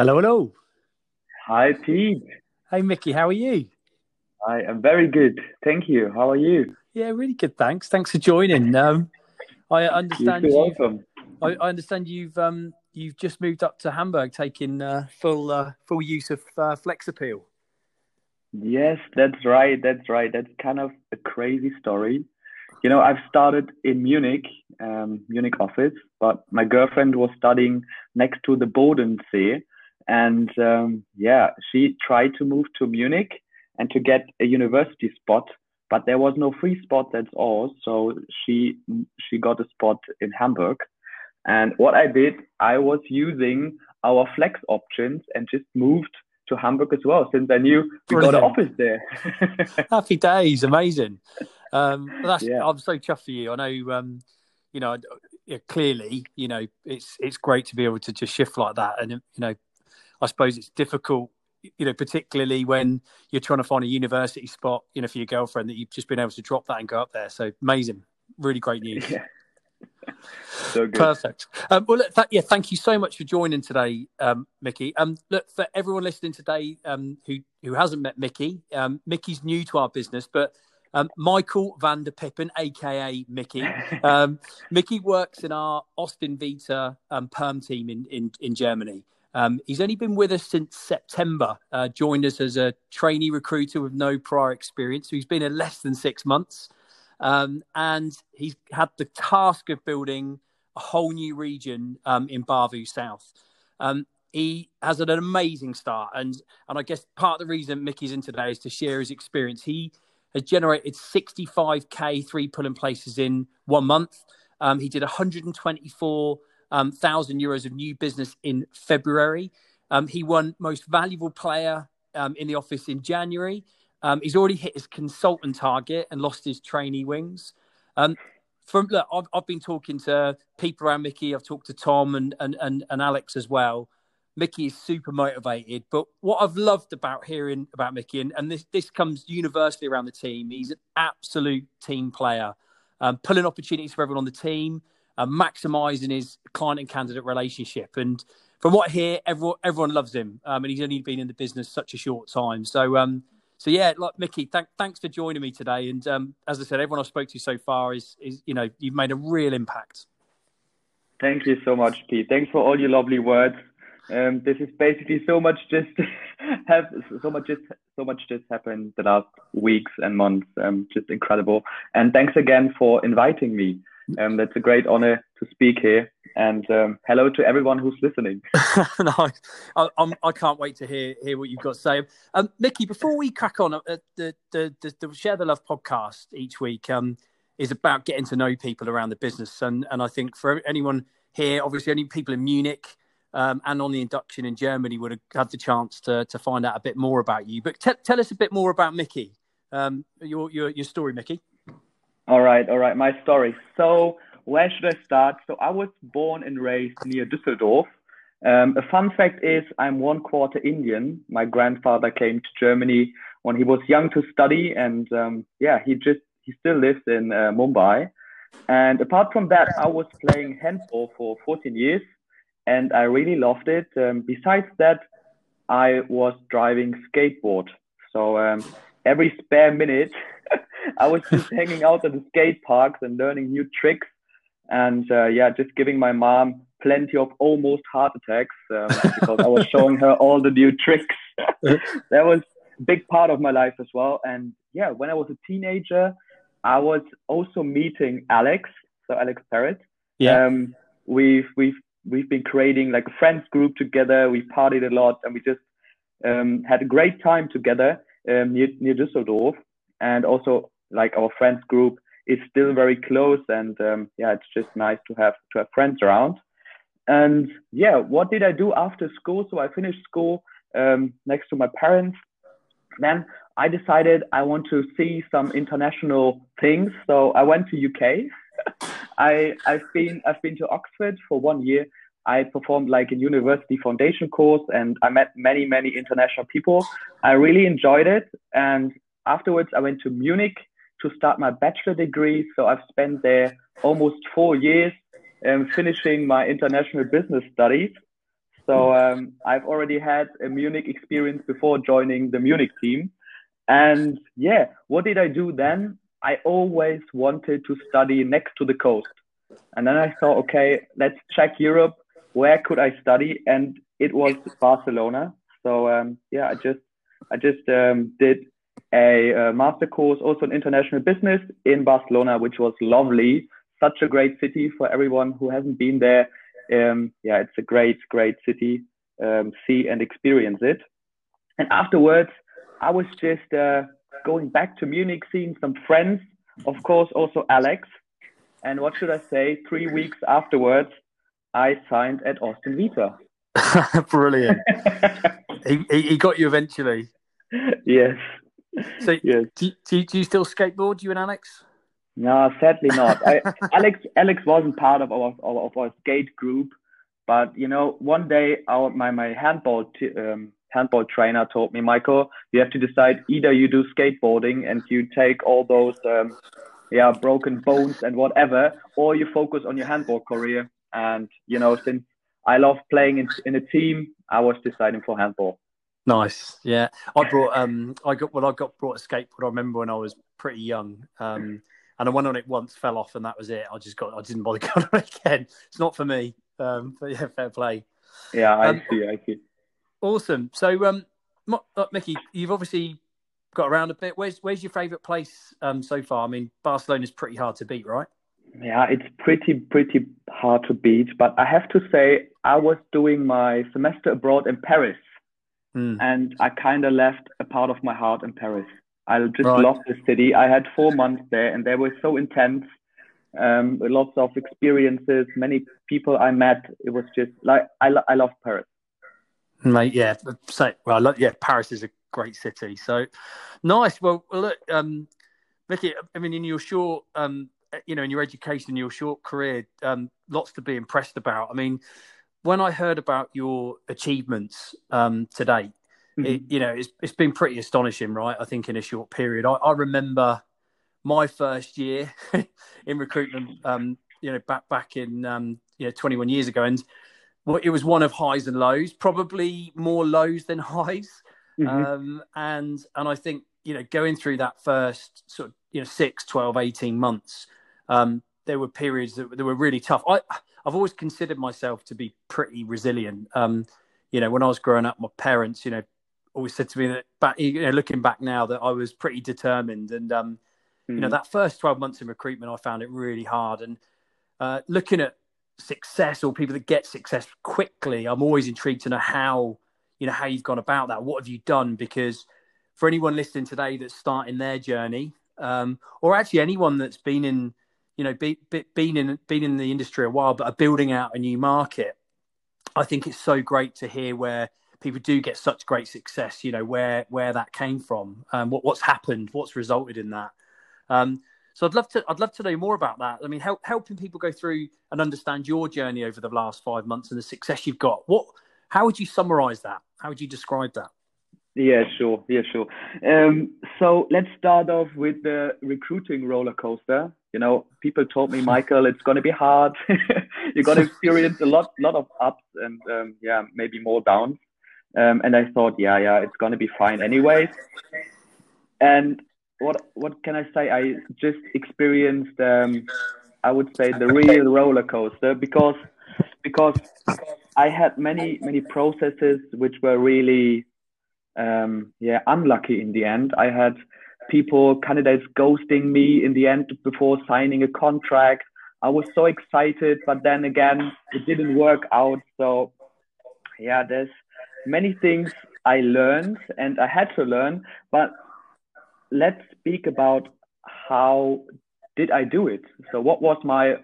Hello, hello. Hi, Pete. Hey, Mickey. How are you? I am very good. Thank you. How are you? Yeah, really good. Thanks. Thanks for joining. Um, I understand You're you. welcome. I, I understand you've um, you've just moved up to Hamburg, taking uh, full uh, full use of uh, Flex Appeal. Yes, that's right. That's right. That's kind of a crazy story. You know, I've started in Munich, um, Munich office, but my girlfriend was studying next to the Bodensee, and um, yeah, she tried to move to Munich and to get a university spot, but there was no free spot. That's all. So she she got a spot in Hamburg, and what I did, I was using our flex options and just moved to Hamburg as well, since I knew we got an office there. Happy days, amazing. Um, that's Yeah. I'm so chuffed for you. I know, um, you know, clearly, you know, it's it's great to be able to just shift like that, and you know, I suppose it's difficult, you know, particularly when you're trying to find a university spot, you know, for your girlfriend that you've just been able to drop that and go up there. So amazing, really great news. yeah. So good. Perfect. Um, well, look, th- yeah, thank you so much for joining today, um, Mickey. Um, look, for everyone listening today um, who who hasn't met Mickey, um, Mickey's new to our business, but um, Michael van der Piepen, aka Mickey, um, Mickey works in our Austin Vita um, perm team in in, in Germany. Um, he's only been with us since September. Uh, joined us as a trainee recruiter with no prior experience. So he's been in less than six months, um, and he's had the task of building a whole new region um, in Barvu South. Um, he has an amazing start, and and I guess part of the reason Mickey's in today is to share his experience. He has generated 65k three pull-in places in one month. Um, he did 124 um, thousand euros of new business in February. Um, he won most valuable player um, in the office in January. Um, he's already hit his consultant target and lost his trainee wings. Um, from look, I've, I've been talking to people around Mickey. I've talked to Tom and and and, and Alex as well. Mickey is super motivated, but what I've loved about hearing about Mickey, and, and this this comes universally around the team, he's an absolute team player, um, pulling opportunities for everyone on the team, uh, maximising his client and candidate relationship. And from what I hear, everyone everyone loves him, um, and he's only been in the business such a short time. So um, so yeah, like Mickey, thank, thanks for joining me today. And um, as I said, everyone I've spoke to so far is is you know you've made a real impact. Thank you so much, Pete. Thanks for all your lovely words. Um, this is basically so much just have so much just so much just happened the last weeks and months. Um, just incredible. And thanks again for inviting me. Um, that's a great honor to speak here. And um, hello to everyone who's listening. no, I, I'm, I can't wait to hear hear what you've got to say. Um, Mickey, before we crack on, uh, the, the the the Share the Love podcast each week um, is about getting to know people around the business, and and I think for anyone here, obviously, only people in Munich um, and on the induction in Germany would have had the chance to to find out a bit more about you. But te- tell us a bit more about Mickey, um, your your your story, Mickey. All right, all right. My story. So where should I start? So I was born and raised near Düsseldorf. Um, a fun fact is I'm one quarter Indian. My grandfather came to Germany when he was young to study, and um, yeah, he just he still lives in uh, Mumbai. And apart from that, I was playing handball for 14 years, and I really loved it. Um, besides that, I was driving skateboard. So um, every spare minute, I was just hanging out at the skate parks and learning new tricks. And uh, yeah, just giving my mom plenty of almost heart attacks um, because I was showing her all the new tricks. that was a big part of my life as well. And yeah, when I was a teenager, I was also meeting Alex, so Alex Parrott. Yeah. Um, we've we've we've been creating like a friends group together. We partied a lot, and we just um, had a great time together um, near near Düsseldorf. And also, like our friends group is still very close, and um, yeah, it's just nice to have to have friends around. And yeah, what did I do after school? So I finished school um, next to my parents. Then I decided I want to see some international things. So I went to UK. I I've been I've been to Oxford for one year. I performed like a university foundation course and I met many many international people. I really enjoyed it. And afterwards I went to Munich to start my bachelor degree. So I've spent there almost four years um, finishing my international business studies. So um, I've already had a Munich experience before joining the Munich team. And yeah, what did I do then? I always wanted to study next to the coast. And then I thought, okay, let's check Europe. Where could I study? And it was Barcelona. So um, yeah, I just I just um, did a, a, master course also in international business in Barcelona, which was lovely. Such a great city for everyone who hasn't been there. Um, yeah, it's a great, great city. Um, see and experience it. And afterwards, I was just uh, going back to Munich, seeing some friends, of course, also Alex. And what should I say? Three weeks afterwards, I signed at Austin Vita. Brilliant. he, he got you eventually. Yes. So, yes. Do, do, do you still skateboard, you and Alex? No, sadly not. I, Alex Alex wasn't part of our of our skate group, but you know, one day our my my handball t- um, handball trainer told me, Michael, you have to decide either you do skateboarding and you take all those um, yeah broken bones and whatever, or you focus on your handball career. And you know, since I love playing in, in a team, I was deciding for handball. Nice, yeah. I brought um, I got well, I got brought a skateboard. I remember when I was pretty young. Um, and I went on it once, fell off, and that was it. I just got, I didn't bother going on it again. It's not for me. Um, but yeah, fair play. Yeah, I um, see. I see. Awesome. So, um, uh, Mickey, you've obviously got around a bit. Where's Where's your favourite place um, so far? I mean, Barcelona's pretty hard to beat, right? Yeah, it's pretty pretty hard to beat. But I have to say, I was doing my semester abroad in Paris, mm. and I kind of left a part of my heart in Paris. I just right. loved the city. I had four months there, and they were so intense. Um, lots of experiences, many people I met. It was just like I, lo- I love Paris. Mate, yeah, so well, I love, yeah, Paris is a great city. So nice. Well, look, um, Mickey, I mean, in your short, um, you know, in your education, your short career, um, lots to be impressed about. I mean, when I heard about your achievements um, to date, mm-hmm. it, you know, it's, it's been pretty astonishing, right? I think in a short period. I, I remember my first year in recruitment, um, you know, back back in um, you know 21 years ago, and well, it was one of highs and lows, probably more lows than highs. Mm-hmm. Um, and and I think you know going through that first sort of you know 6 12 18 months um, there were periods that, that, were really tough i i've always considered myself to be pretty resilient um, you know when i was growing up my parents you know always said to me that back, you know, looking back now, that I was pretty determined. And um, mm. you know, hmm. that first twelve months in recruitment, I found it really hard. And uh, looking at success or people that get success quickly, I'm always intrigued to know how you know how you've gone about that. What have you done? Because for anyone listening today that's starting their journey, um, or actually anyone that's been in you know be, be, been in been in the industry a while but are building out a new market, I think it's so great to hear where people do get such great success, you know, where where that came from, um, what what's happened, what's resulted in that. Um, so I'd love to I'd love to know more about that. I mean, help, helping people go through and understand your journey over the last five months and the success you've got. What how would you summarize that? How would you describe that? Yeah, sure. Yeah, sure. Um, so let's start off with the recruiting roller coaster. You know, people told me, Michael, it's going to be hard. You're going to experience a lot, lot of ups and um, yeah, maybe more downs. Um, and I thought, yeah, yeah, it's gonna be fine anyways. And what what can I say? I just experienced, um, I would say, the real roller coaster because because I had many many processes which were really, um, yeah, unlucky in the end. I had people candidates ghosting me in the end before signing a contract. I was so excited, but then again, it didn't work out. So yeah, there's many things I learned and I had to learn, but let's speak about how did I do it? So what was my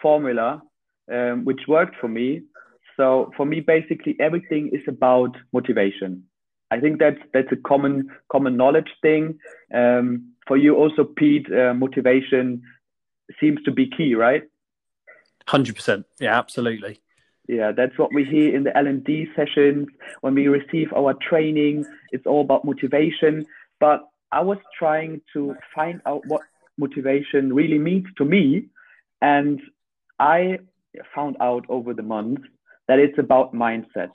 formula um, which worked for me? So for me, basically everything is about motivation. I think that's that's a common common knowledge thing. Um, for you also, Pete, uh, motivation seems to be key, right? Hundred percent. Yeah, absolutely. Yeah, that's what we hear in the L&D sessions when we receive our training. It's all about motivation. But I was trying to find out what motivation really means to me. And I found out over the months that it's about mindset.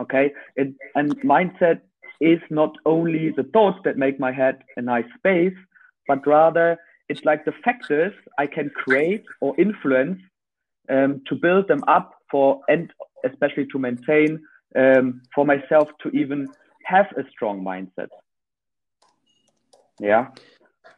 Okay. It, and mindset is not only the thoughts that make my head a nice space, but rather it's like the factors I can create or influence um, to build them up for and especially to maintain um, for myself to even have a strong mindset. Yeah.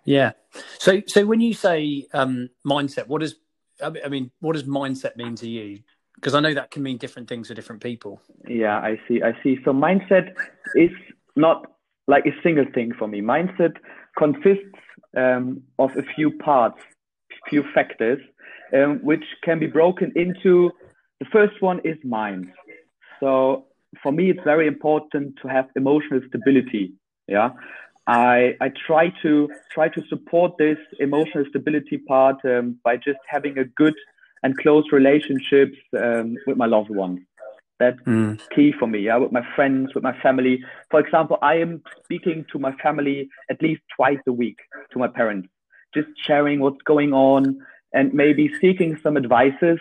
Yeah. So, so when you say um, mindset, what does I mean? What does mindset mean to you? Because I know that can mean different things for different people. Yeah, I see. I see. So mindset is not like a single thing for me. Mindset consists um, of a few parts, few factors, um, which can be broken into. The first one is mind. So for me, it's very important to have emotional stability. Yeah, I I try to try to support this emotional stability part um, by just having a good and close relationships um, with my loved ones. That's mm. key for me. Yeah, with my friends, with my family. For example, I am speaking to my family at least twice a week to my parents, just sharing what's going on and maybe seeking some advices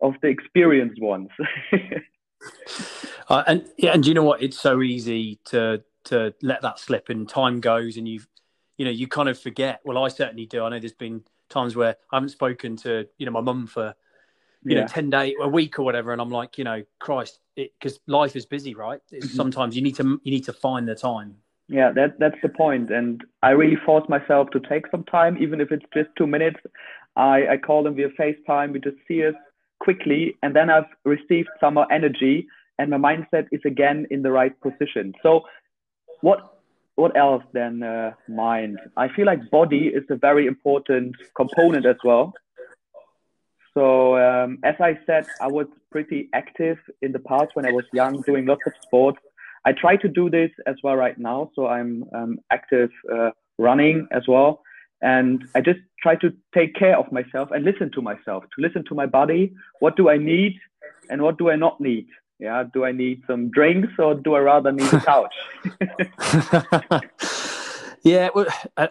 of the experienced ones. uh, and yeah, and you know what? It's so easy to to let that slip, and time goes, and you you know you kind of forget. Well, I certainly do. I know there's been times where I haven't spoken to you know my mum for you yeah. know 10 day a week or whatever and i'm like you know christ because life is busy right mm-hmm. sometimes you need to you need to find the time yeah that that's the point and i really force myself to take some time even if it's just two minutes i i call them via facetime we just see us quickly and then i've received some more energy and my mindset is again in the right position so what what else than uh, mind i feel like body is a very important component as well so um, as I said, I was pretty active in the past when I was young, doing lots of sports. I try to do this as well right now. So I'm um, active uh, running as well. And I just try to take care of myself and listen to myself, to listen to my body. What do I need and what do I not need? Yeah, do I need some drinks or do I rather need a couch? yeah, well,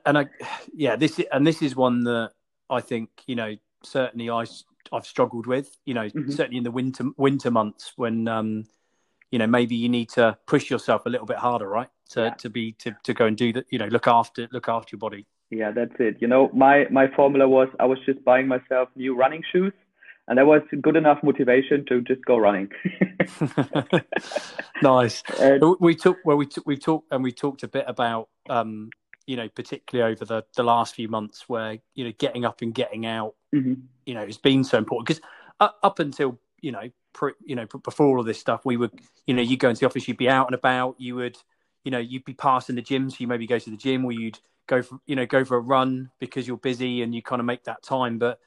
and I, yeah, this and this is one that I think you know certainly I I've struggled with. You know, mm-hmm. certainly in the winter winter months when um, you know maybe you need to push yourself a little bit harder, right? To yeah. to be to to go and do that. You know, look after look after your body. Yeah, that's it. You know, my my formula was I was just buying myself new running shoes, and that was good enough motivation to just go running. nice. And, we took well, we took we talked and we talked a bit about um, you know, particularly over the, the last few months where, you know, getting up and getting out, mm-hmm. you know, has been so important because up, up until, you know, pre, you know, before all of this stuff, we would, you know, you go into the office, you'd be out and about, you would, you know, you'd be passing the gym. So you maybe go to the gym or you'd go for, you know, go for a run because you're busy and you kind of make that time. But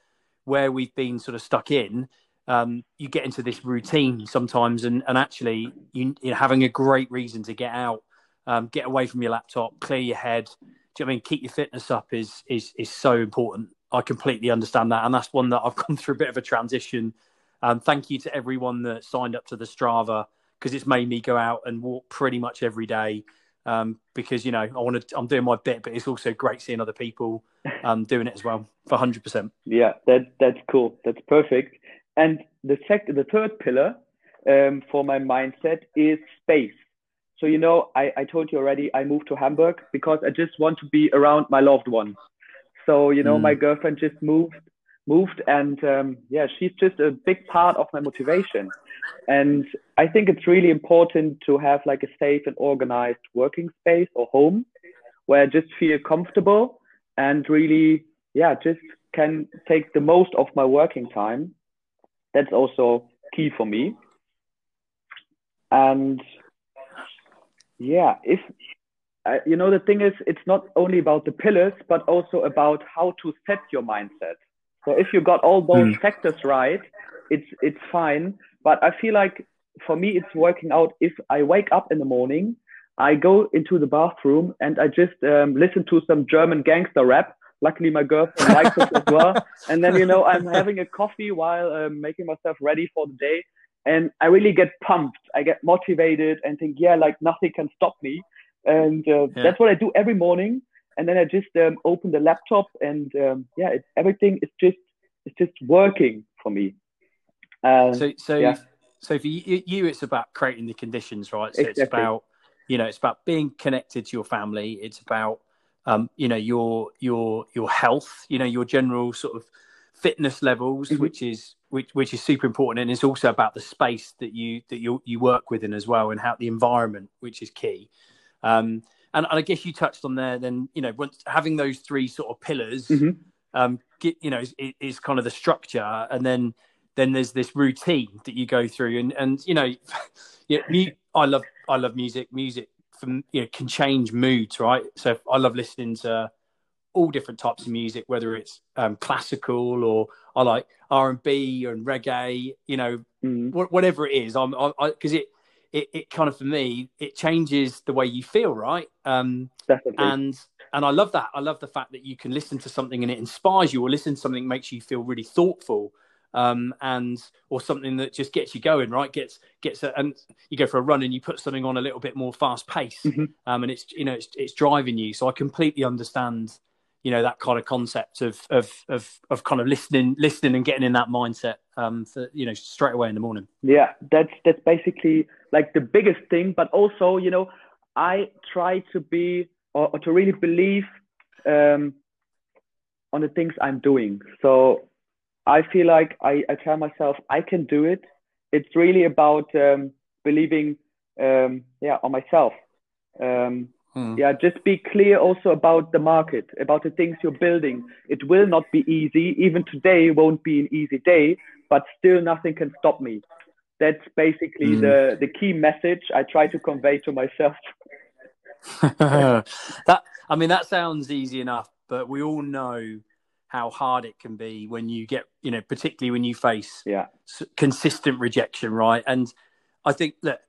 where we've been sort of stuck in, um, you get into this routine sometimes and, and actually you, you're having a great reason to get out um, get away from your laptop, clear your head. Do you know I mean keep your fitness up is is is so important. I completely understand that, and that's one that I've gone through a bit of a transition. Um, thank you to everyone that signed up to the Strava because it's made me go out and walk pretty much every day. Um, because you know I want to, I'm doing my bit, but it's also great seeing other people um, doing it as well for hundred percent. Yeah, that that's cool. That's perfect. And the second, the third pillar um, for my mindset is space. So, you know, I, I told you already, I moved to Hamburg because I just want to be around my loved ones. So, you know, mm. my girlfriend just moved, moved and um, yeah, she's just a big part of my motivation. And I think it's really important to have like a safe and organized working space or home where I just feel comfortable and really, yeah, just can take the most of my working time. That's also key for me. And yeah, if uh, you know the thing is, it's not only about the pillars, but also about how to set your mindset. So if you got all those mm. factors right, it's it's fine. But I feel like for me, it's working out. If I wake up in the morning, I go into the bathroom and I just um, listen to some German gangster rap. Luckily, my girlfriend likes it as well. And then you know I'm having a coffee while um, making myself ready for the day and I really get pumped. I get motivated and think, yeah, like nothing can stop me. And uh, yeah. that's what I do every morning. And then I just um, open the laptop, and um, yeah, it, everything is just it's just working for me. Uh, so so yeah. so for you, you, it's about creating the conditions, right? So Exactly. it's about you know it's about being connected to your family. It's about um, you know your your your health. You know your general sort of fitness levels, Mhm. which is which which is super important, and it's also about the space that you that you you work within as well, and how the environment, which is key. Um, and, and I guess you touched on there. Then you know, once having those three sort of pillars, Mhm. um, get, you know, is, is kind of the structure, and then then there's this routine that you go through, and and you know, yeah, mu- I love I love music. Music from you know can change moods, right? So I love listening to all different types of music, whether it's um, classical or I like R and B and reggae, you know, Mhm. wh- whatever it is. I'm because it, it it kind of for me it changes the way you feel, right? Um, Definitely. and and I love that. I love the fact that you can listen to something and it inspires you, or listen to something makes you feel really thoughtful, um, and or something that just gets you going, right? Gets gets a, and you go for a run and you put something on a little bit more fast pace, Mhm. um, and it's you know it's it's driving you. So I completely understand, you know, that kind of concept of of of of kind of listening listening and getting in that mindset, um, for you know straight away in the morning. Yeah, that's that's basically like the biggest thing. But also, you know, I try to be or, or to really believe um, on the things I'm doing. So I feel like I, I tell myself I can do it. It's really about um, believing, um, yeah, on myself. Um, Hmm. yeah, just be clear also about the market, about the things you're building. It will not be easy. Even today won't be an easy day, but still nothing can stop me. That's basically Mm. the, the key message I try to convey to myself. that I mean that sounds easy enough, but we all know how hard it can be when you get you know particularly when you face Yeah. consistent rejection, right? And I think that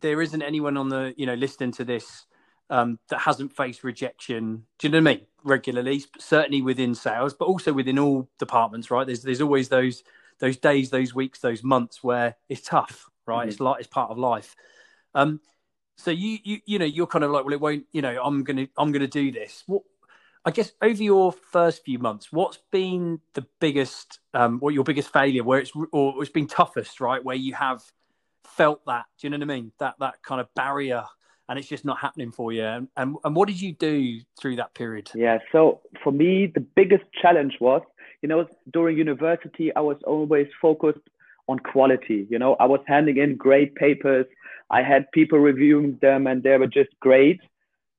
there isn't anyone on the you know listening to this um, that hasn't faced rejection. Do you know what I mean? Regularly, certainly within sales, but also within all departments, right? There's there's always those those days, those weeks, those months where it's tough, right? Mhm. It's like it's part of life. Um, so you you you know you're kind of like, well, it won't. You know, I'm gonna I'm gonna do this. What I guess over your first few months, what's been the biggest, um, what your biggest failure, where it's or it's been toughest, right? Where you have felt that, do you know what I mean? That that kind of barrier, and it's just not happening for you. And and, and what did you do through that period? Yeah. So for me, the biggest challenge was, you know, during university, I was always focused on quality. You know, I was handing in great papers. I had people reviewing them and they were just great.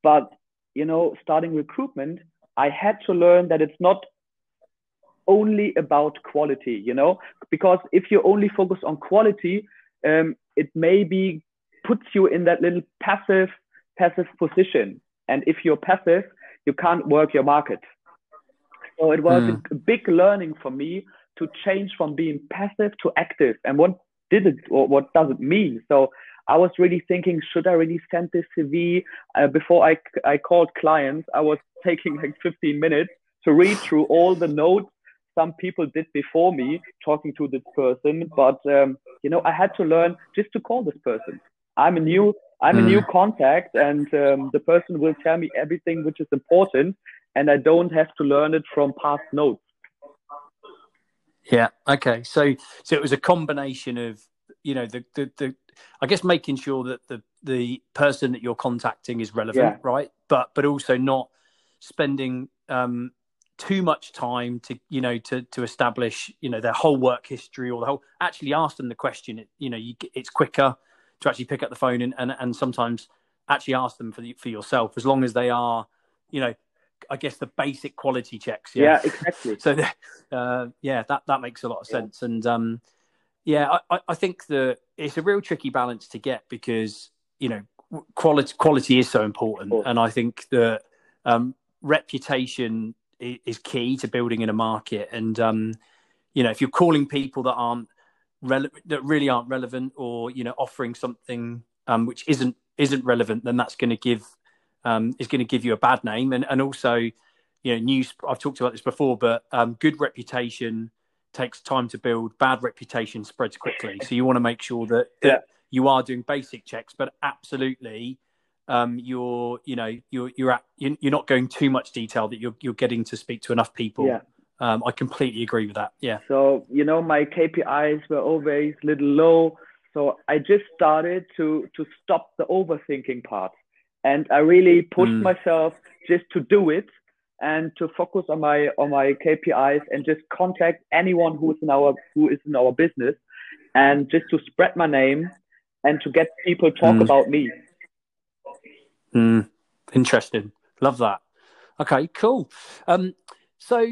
But, you know, starting recruitment, I had to learn that it's not only about quality, you know, because if you only focus on quality, um, it maybe puts you in that little passive, passive position. And if you're passive, you can't work your market. So it was Mm. a big learning for me to change from being passive to active. And what did it, or what does it mean? So I was really thinking, should I really send this CV? Uh, before I, I called clients, I was taking like 15 minutes to read through all the notes some people did before me talking to this person. But, um, you know, I had to learn just to call this person. I'm a new, I'm a Mm. new contact and um, the person will tell me everything which is important and I don't have to learn it from past notes. Yeah. Okay. So so it was a combination of you know the the, the I guess making sure that the the person that you're contacting is relevant, Yeah. right? But but also not spending um too much time to you know to to establish you know their whole work history or the whole actually ask them the question it, you know you, it's quicker to actually pick up the phone and, and and sometimes actually ask them for the, for yourself as long as they are you know i guess the basic quality checks Yeah, exactly. so uh, yeah that that makes a lot of Yeah. sense. And um yeah I, I- I think that it's a real tricky balance to get because you know quality quality is so important. And i think that um reputation is key to building in a market. And um you know if you're calling people that aren't relevant that really aren't relevant or you know offering something um which isn't isn't relevant then that's going to give um is going to give you a bad name and and also you know news i've talked about this before but um good reputation takes time to build bad reputation spreads quickly so you want to make sure that, that Yeah. you are doing basic checks but absolutely um you're you know you're you're at you're you're not going too much detail that you're you're getting to speak to enough people Yeah. Um i completely agree with that yeah So, you know, my KPIs were always a little low. So I just started to to stop the overthinking part, and I really pushed mm. myself just to do it and to focus on my on my KPIs and just contact anyone who is in our who is in our business, and just to spread my name and to get people talk mm. about me. Mm. Interesting. Love that. Okay, cool. Um, so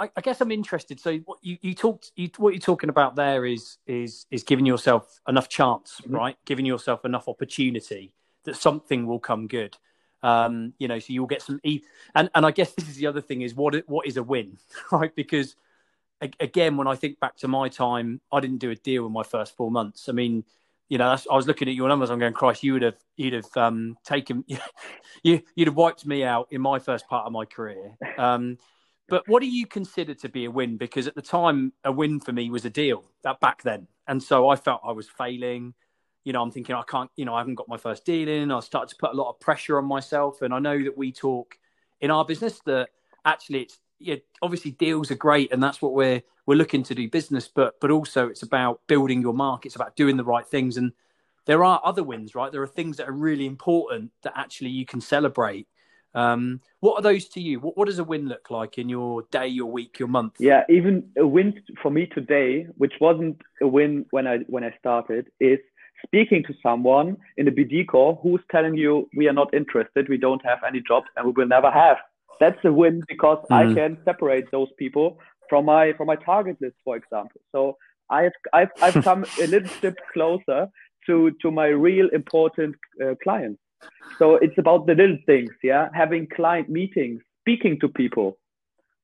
I, I, guess I'm interested. So what you, you talked, you, what you're talking about there is is is giving yourself enough chance, mm-hmm. right? Giving yourself enough opportunity that something will come good. Um, you know, so you'll get some. E- and and I guess this is the other thing is what what is a win, right? Because again, when I think back to my time, I didn't do a deal in my first four months. I mean, you know, I was looking at your numbers. I'm going, Christ, you would have, you'd have um, taken, you, you'd have wiped me out in my first part of my career. Um, but what do you consider to be a win? Because at the time, a win for me was a deal that back then, and so I felt I was failing. You know, I'm thinking I can't. You know, I haven't got my first deal in. I started to put a lot of pressure on myself, and I know that we talk in our business that actually it's yeah, obviously deals are great, and that's what we're we're looking to do business. But but also it's about building your market. It's about doing the right things, and there are other wins, right? There are things that are really important that actually you can celebrate um, what are those to you? What, what does a win look like in your day, your week, your month? Yeah, even a win for me today, which wasn't a win when I when I started, is speaking to someone in a BD call who's telling you we are not interested, we don't have any jobs, and we will never have. That's a win because mm. I can separate those people from my from my target list, for example. So I've I've I've come a little step closer to to my real important uh, clients. So it's about the little things, yeah. Having client meetings, speaking to people.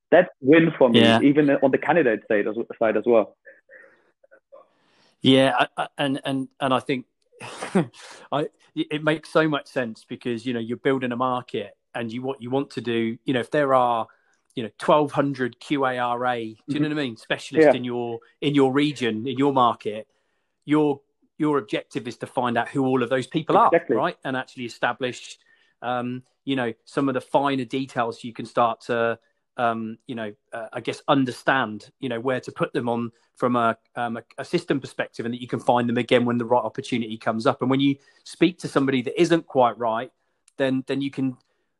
That's win for me, yeah. even on the candidate side as, side as well. Yeah, I, and and and I think I it makes so much sense because you know you're building a market and you what you want to do. You know, if there are you know 1200 QARA, do you mm-hmm. know what I mean? Specialist yeah. in your in your region in your market, you're your objective is to find out who all of those people exactly. are, right? And actually establish, um, you know, some of the finer details you can start to, um, you know, uh, I guess understand, you know, where to put them on from a, um, a, a, system perspective, and that you can find them again when the right opportunity comes up. And when you speak to somebody that isn't quite right, then then you can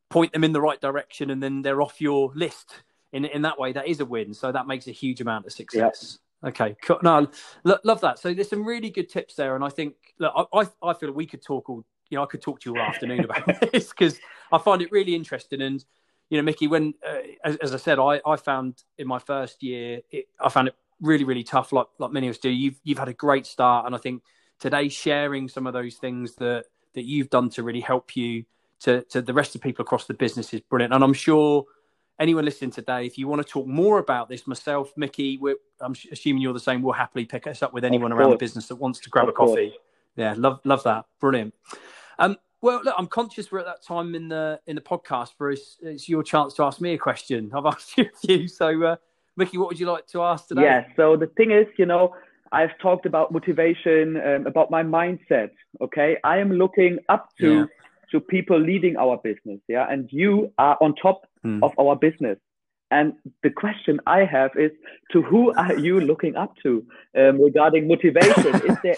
point them in the right direction, and then they're off your list. In in that way, that is a win. So that makes a huge amount of success. Okay, cool. No, lo- love that. So there's some really good tips there, and I think look, I, I, I feel we could talk all. You know, I could talk to you all afternoon about this because I find it really interesting. And you know, Mickey, when uh, as, as, I said, I, I found in my first year, it, I found it really really tough, like like many of us do. You've you've had a great start, and I think today sharing some of those things that that you've done to really help you to to the rest of people across the business is brilliant. And I'm sure anyone listening today, if you want to talk more about this, myself, Mickey, I'm assuming you're the same. We'll happily pick us up with anyone around the business that wants to grab of a coffee. Course. Yeah, love love that. Brilliant. Um, well, look, I'm conscious we're at that time in the in the podcast where it's, it's your chance to ask me a question. I've asked you a few, so uh, Mickey, what would you like to ask today? Yeah. So the thing is, you know, I've talked about motivation, um, about my mindset. Okay, I am looking up to yeah. To people leading our business. Yeah, and you are on top mm. of our business. And the question I have is, to who are you looking up to um, regarding motivation? is there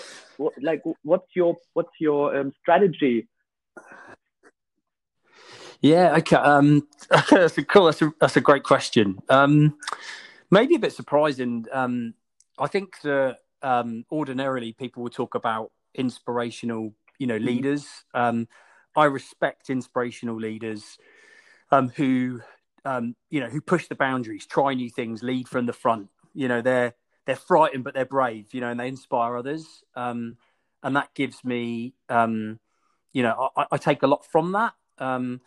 like what's your what's your um, strategy? Yeah, okay. Um, that's a cool. That's a that's a great question. Um, maybe a bit surprising. Um, I think that um, ordinarily people will talk about inspirational, you know, mm-hmm. leaders. Um, I respect inspirational leaders um, who um, you know who push the boundaries, try new things, lead from the front. You know they're they're frightened but they're brave. You know, and they inspire others, um, and that gives me um, you know I, I, take a lot from that. Um,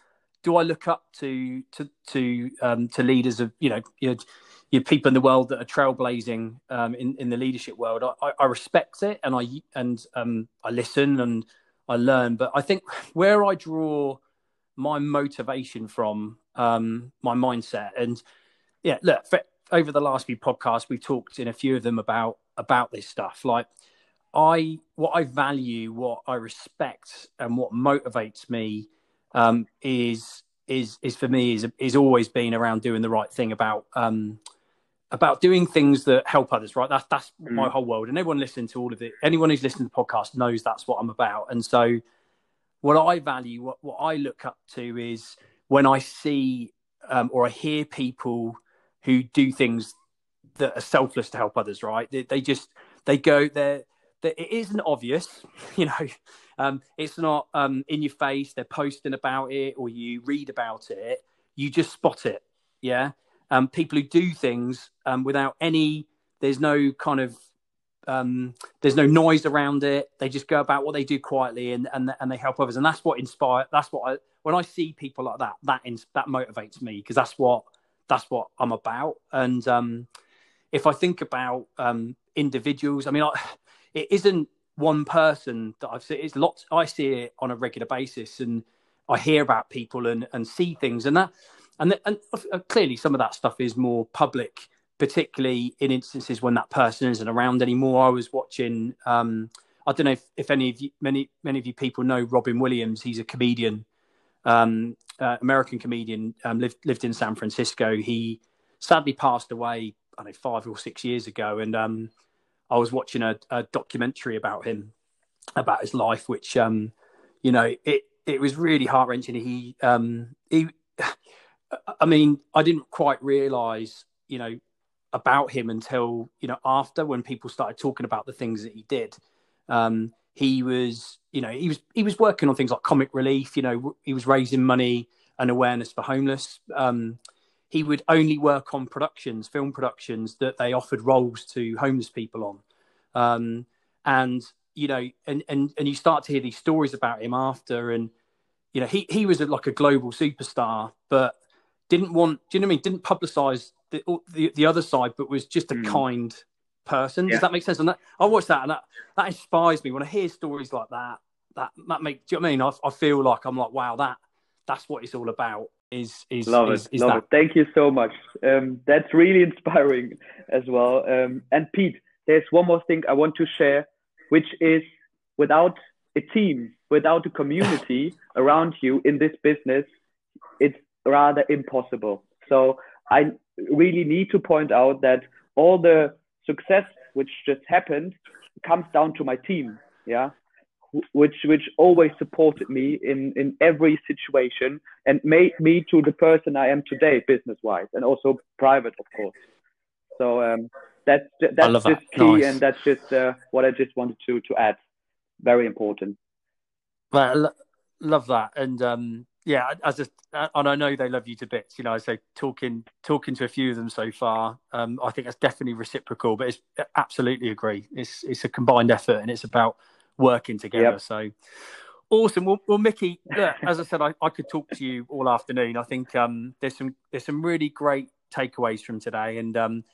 do I look up to to to um, to leaders of you know you know, you know, people in the world that are trailblazing in in the leadership world? I, I respect it and I and I listen and I learn, but I think where I draw my motivation from, um, my mindset. And yeah, look, for, over the last few podcasts, we've talked in a few of them about about this stuff. Like I, what I value, what I respect, and what motivates me um, is is is for me is is always being around doing the right thing about um, about doing things that help others. Right, that's that's mm. my whole world, and everyone listening to all of it, anyone who's listening to the podcast knows that's what I'm about. And so, what I value, what what I look up to, is when I see um, or I hear people who do things that are selfless to help others. Right, they, they just they go there. It isn't obvious, you know. Um, it's not um, in your face. They're posting about it, or you read about it. You just spot it. Yeah. Um, people who do things um, without any, there's no kind of, um, there's no noise around it. They just go about what they do quietly, and and and they help others. And that's what inspire. That's what I when I see people like that, that ins- that motivates me because that's what that's what I'm about. And um, if I think about um, individuals, I mean, I, it isn't one person that I've seen. It's lots. I see it on a regular basis, and I hear about people and and see things, and that and and uh, clearly some of that stuff is more public, particularly in instances when that person isn't around anymore. I was watching. Um, I don't know if, if any of you, many many of you people know Robin Williams. He's a comedian, um, uh, American comedian. Um, lived lived in San Francisco. He sadly passed away. I don't know five or six years ago, and um, I was watching a, a documentary about him, about his life, which um, you know it it was really heart wrenching. He um, he, I mean, I didn't quite realise you know about him until you know after when people started talking about the things that he did. Um, he was you know he was he was working on things like comic relief. You know he was raising money and awareness for homeless. Um, he would only work on productions, film productions that they offered roles to homeless people on. Um, and you know, and and and you start to hear these stories about him after, and you know, he he was like a global superstar, but didn't want, do you know what I mean? Didn't publicize the the, the other side, but was just a mm. kind person. Yeah. Does that make sense? And that, I watch that, and that that inspires me when I hear stories like that. That that make, do you know what I mean? I, I feel like I'm like, wow, that that's what it's all about is is love is, it, is love that. it. Thank you so much. Um, that's really inspiring as well. Um, and Pete, there's one more thing I want to share, which is without a team, without a community around you in this business, it's rather impossible. So I really need to point out that all the success which just happened comes down to my team. Yeah which which always supported me in in every situation and made me to the person I am today, business wise, and also private, of course. So um, that's that's just that. key, nice. and that's just uh, what I just wanted to to add. Very important. Well, love that, and um, yeah, as a, and I know they love you to bits. You know, I so talking talking to a few of them so far, um, I think that's definitely reciprocal. But it's absolutely agree. It's it's a combined effort, and it's about working together. Yep. So awesome. Well, well Mickey, look, as I said, I, I could talk to you all afternoon. I think um, there's some there's some really great takeaways from today, and um,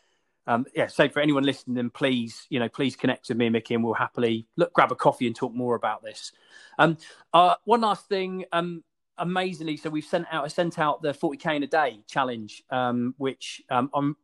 um, yeah, so for anyone listening, then please, you know, please connect with me and Mickey, and we'll happily look grab a coffee and talk more about this. Um, uh, one last thing, um, amazingly, so we've sent out I sent out the 40k in a day challenge, um, which um, I'm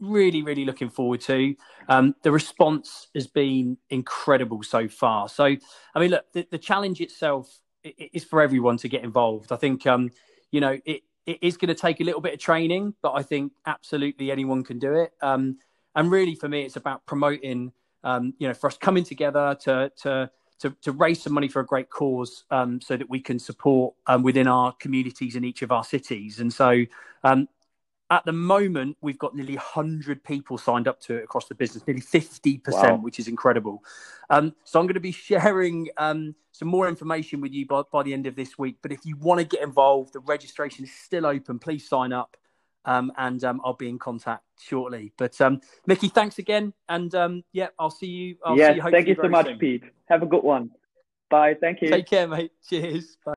really, really looking forward to. Um, the response has been incredible so far. So, I mean, look, the, the challenge itself is for everyone to get involved. I think, um, you know, it, it is going to take a little bit of training, but I think absolutely anyone can do it. Um, and really, for me, it's about promoting, um, you know, for us coming together to to to, to raise some money for a great cause, um, so that we can support um, within our communities in each of our cities. And so, um, at the moment, we've got nearly 100 people signed up to it across the business, nearly 50%, wow. which is incredible. Um, so I'm going to be sharing um, some more information with you by, by the end of this week. But if you want to get involved, the registration is still open. Please sign up. Um, and um, I'll be in contact shortly. But um, Mickey, thanks again, and um, yeah, I'll see you. I'll yes, see you thank you so much, soon. Pete. Have a good one. Bye. Thank you. Take care, mate. Cheers. Bye.